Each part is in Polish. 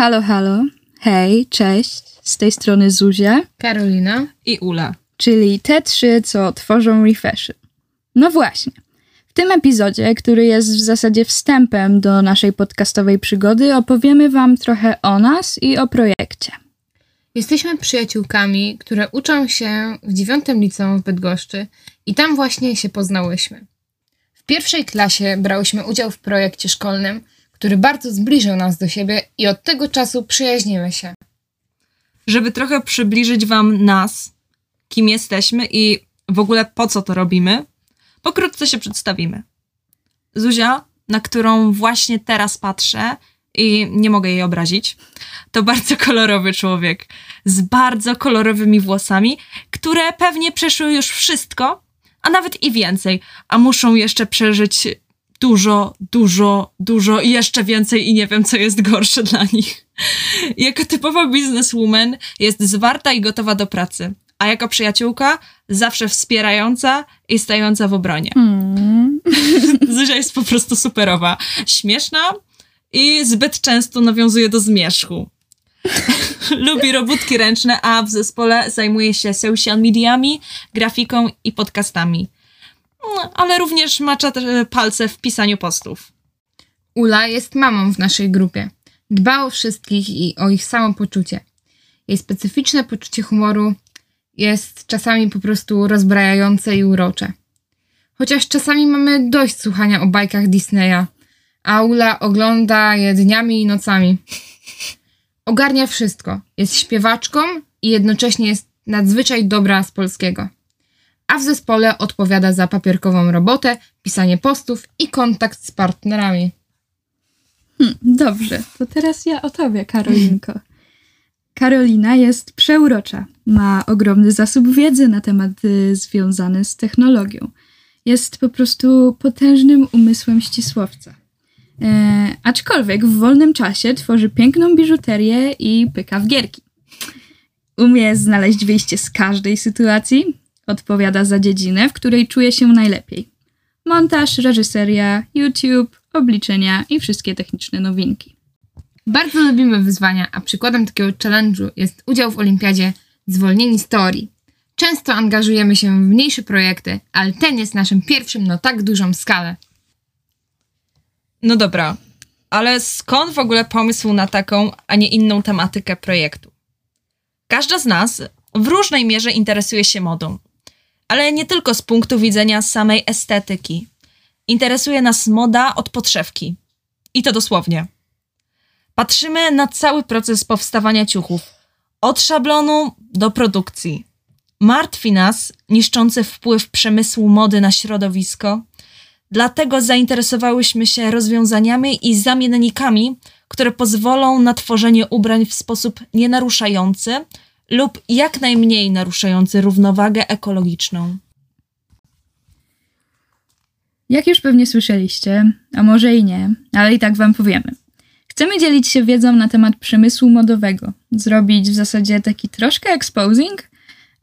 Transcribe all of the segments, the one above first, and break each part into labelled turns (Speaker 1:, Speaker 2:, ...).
Speaker 1: Halo, halo. Hej, cześć. Z tej strony Zuzia,
Speaker 2: Karolina.
Speaker 3: I Ula.
Speaker 1: czyli te trzy, co tworzą Refashion. No właśnie. W tym epizodzie, który jest w zasadzie wstępem do naszej podcastowej przygody, opowiemy Wam trochę o nas i o projekcie.
Speaker 2: Jesteśmy przyjaciółkami, które uczą się w dziewiątym liceum w Bydgoszczy i tam właśnie się poznałyśmy. W pierwszej klasie brałyśmy udział w projekcie szkolnym, który bardzo zbliżył nas do siebie i od tego czasu przyjaźnimy się.
Speaker 3: Żeby trochę przybliżyć Wam nas, kim jesteśmy i w ogóle po co to robimy, pokrótce się przedstawimy. Zuzia, na którą właśnie teraz patrzę i nie mogę jej obrazić, to bardzo kolorowy człowiek z bardzo kolorowymi włosami, które pewnie przeszły już wszystko, a nawet i więcej, a muszą jeszcze przeżyć dużo, dużo, dużo i jeszcze więcej i nie wiem, co jest gorsze dla nich. Jako typowa bizneswoman jest zwarta i gotowa do pracy, a jako przyjaciółka zawsze wspierająca i stająca w obronie.
Speaker 1: Hmm.
Speaker 3: Zuzia jest po prostu superowa, śmieszna i zbyt często nawiązuje do zmierzchu. Lubi robótki ręczne, a w zespole zajmuje się social mediami, grafiką i podcastami. No, ale również macza te palce w pisaniu postów.
Speaker 2: Ula jest mamą w naszej grupie. Dba o wszystkich i o ich samopoczucie. Jej specyficzne poczucie humoru jest czasami po prostu rozbrajające i urocze. Chociaż czasami mamy dość słuchania o bajkach Disneya, a Ula ogląda je dniami i nocami. Ogarnia wszystko. Jest śpiewaczką i jednocześnie jest nadzwyczaj dobra z polskiego. A w zespole odpowiada za papierkową robotę, pisanie postów i kontakt z partnerami.
Speaker 1: Dobrze, to teraz ja o tobie, Karolinko. Karolina jest przeurocza. Ma ogromny zasób wiedzy na tematy związane z technologią. Jest po prostu potężnym umysłem ścisłowca. E, aczkolwiek w wolnym czasie tworzy piękną biżuterię i pyka w gierki. Umie znaleźć wyjście z każdej sytuacji, odpowiada za dziedzinę, w której czuje się najlepiej. Montaż, reżyseria, YouTube, obliczenia i wszystkie techniczne nowinki.
Speaker 2: Bardzo lubimy wyzwania, a przykładem takiego challenge'u jest udział w olimpiadzie Zwolnieni z teorii. Często angażujemy się w mniejsze projekty, ale ten jest naszym pierwszym na tak dużą skalę.
Speaker 3: No dobra, ale skąd w ogóle pomysł na taką, a nie inną tematykę projektu? Każda z nas w różnej mierze interesuje się modą, ale nie tylko z punktu widzenia samej estetyki. Interesuje nas moda od podszewki. I to dosłownie. Patrzymy na cały proces powstawania ciuchów, od szablonu do produkcji. Martwi nas niszczący wpływ przemysłu mody na środowisko, Dlatego zainteresowałyśmy się rozwiązaniami i zamiennikami, które pozwolą na tworzenie ubrań w sposób nienaruszający lub jak najmniej naruszający równowagę ekologiczną.
Speaker 1: Jak już pewnie słyszeliście, a może i nie, ale i tak wam powiemy. Chcemy dzielić się wiedzą na temat przemysłu modowego, zrobić w zasadzie taki troszkę exposing,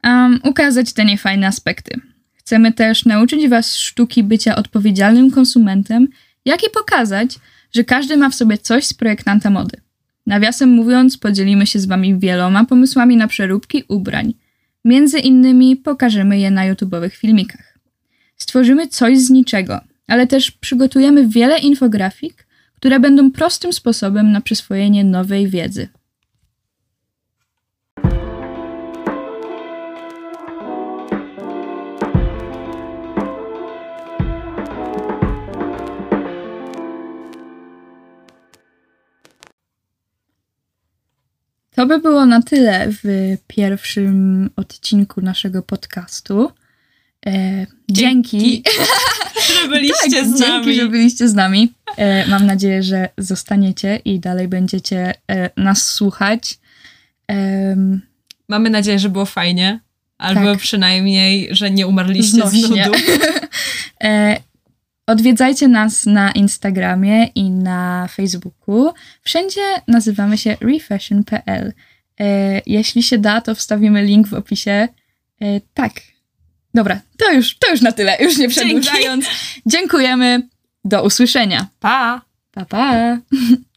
Speaker 1: um, ukazać te niefajne aspekty. Chcemy też nauczyć was sztuki bycia odpowiedzialnym konsumentem, jak i pokazać, że każdy ma w sobie coś z projektanta mody. Nawiasem mówiąc, podzielimy się z wami wieloma pomysłami na przeróbki ubrań. Między innymi pokażemy je na YouTube'owych filmikach. Stworzymy coś z niczego, ale też przygotujemy wiele infografik, które będą prostym sposobem na przyswojenie nowej wiedzy. To by było na tyle w pierwszym odcinku naszego podcastu. E, dzięki.
Speaker 3: Dzięki. Że byliście
Speaker 1: tak,
Speaker 3: z
Speaker 1: dzięki,
Speaker 3: nami.
Speaker 1: że byliście z nami. E, mam nadzieję, że zostaniecie i dalej będziecie e, nas słuchać.
Speaker 3: Mamy nadzieję, że było fajnie. Albo
Speaker 1: Tak.
Speaker 3: przynajmniej, że nie umarliście z
Speaker 1: Znośnie.
Speaker 3: nudu.
Speaker 1: odwiedzajcie nas na Instagramie i na Facebooku. Wszędzie nazywamy się refashion.pl. E, jeśli się da, to wstawimy link w opisie. E, tak. Dobra, to już, to już na tyle. Już nie przedłużając. Dziękujemy. Do usłyszenia.
Speaker 3: Pa!
Speaker 1: Pa, pa.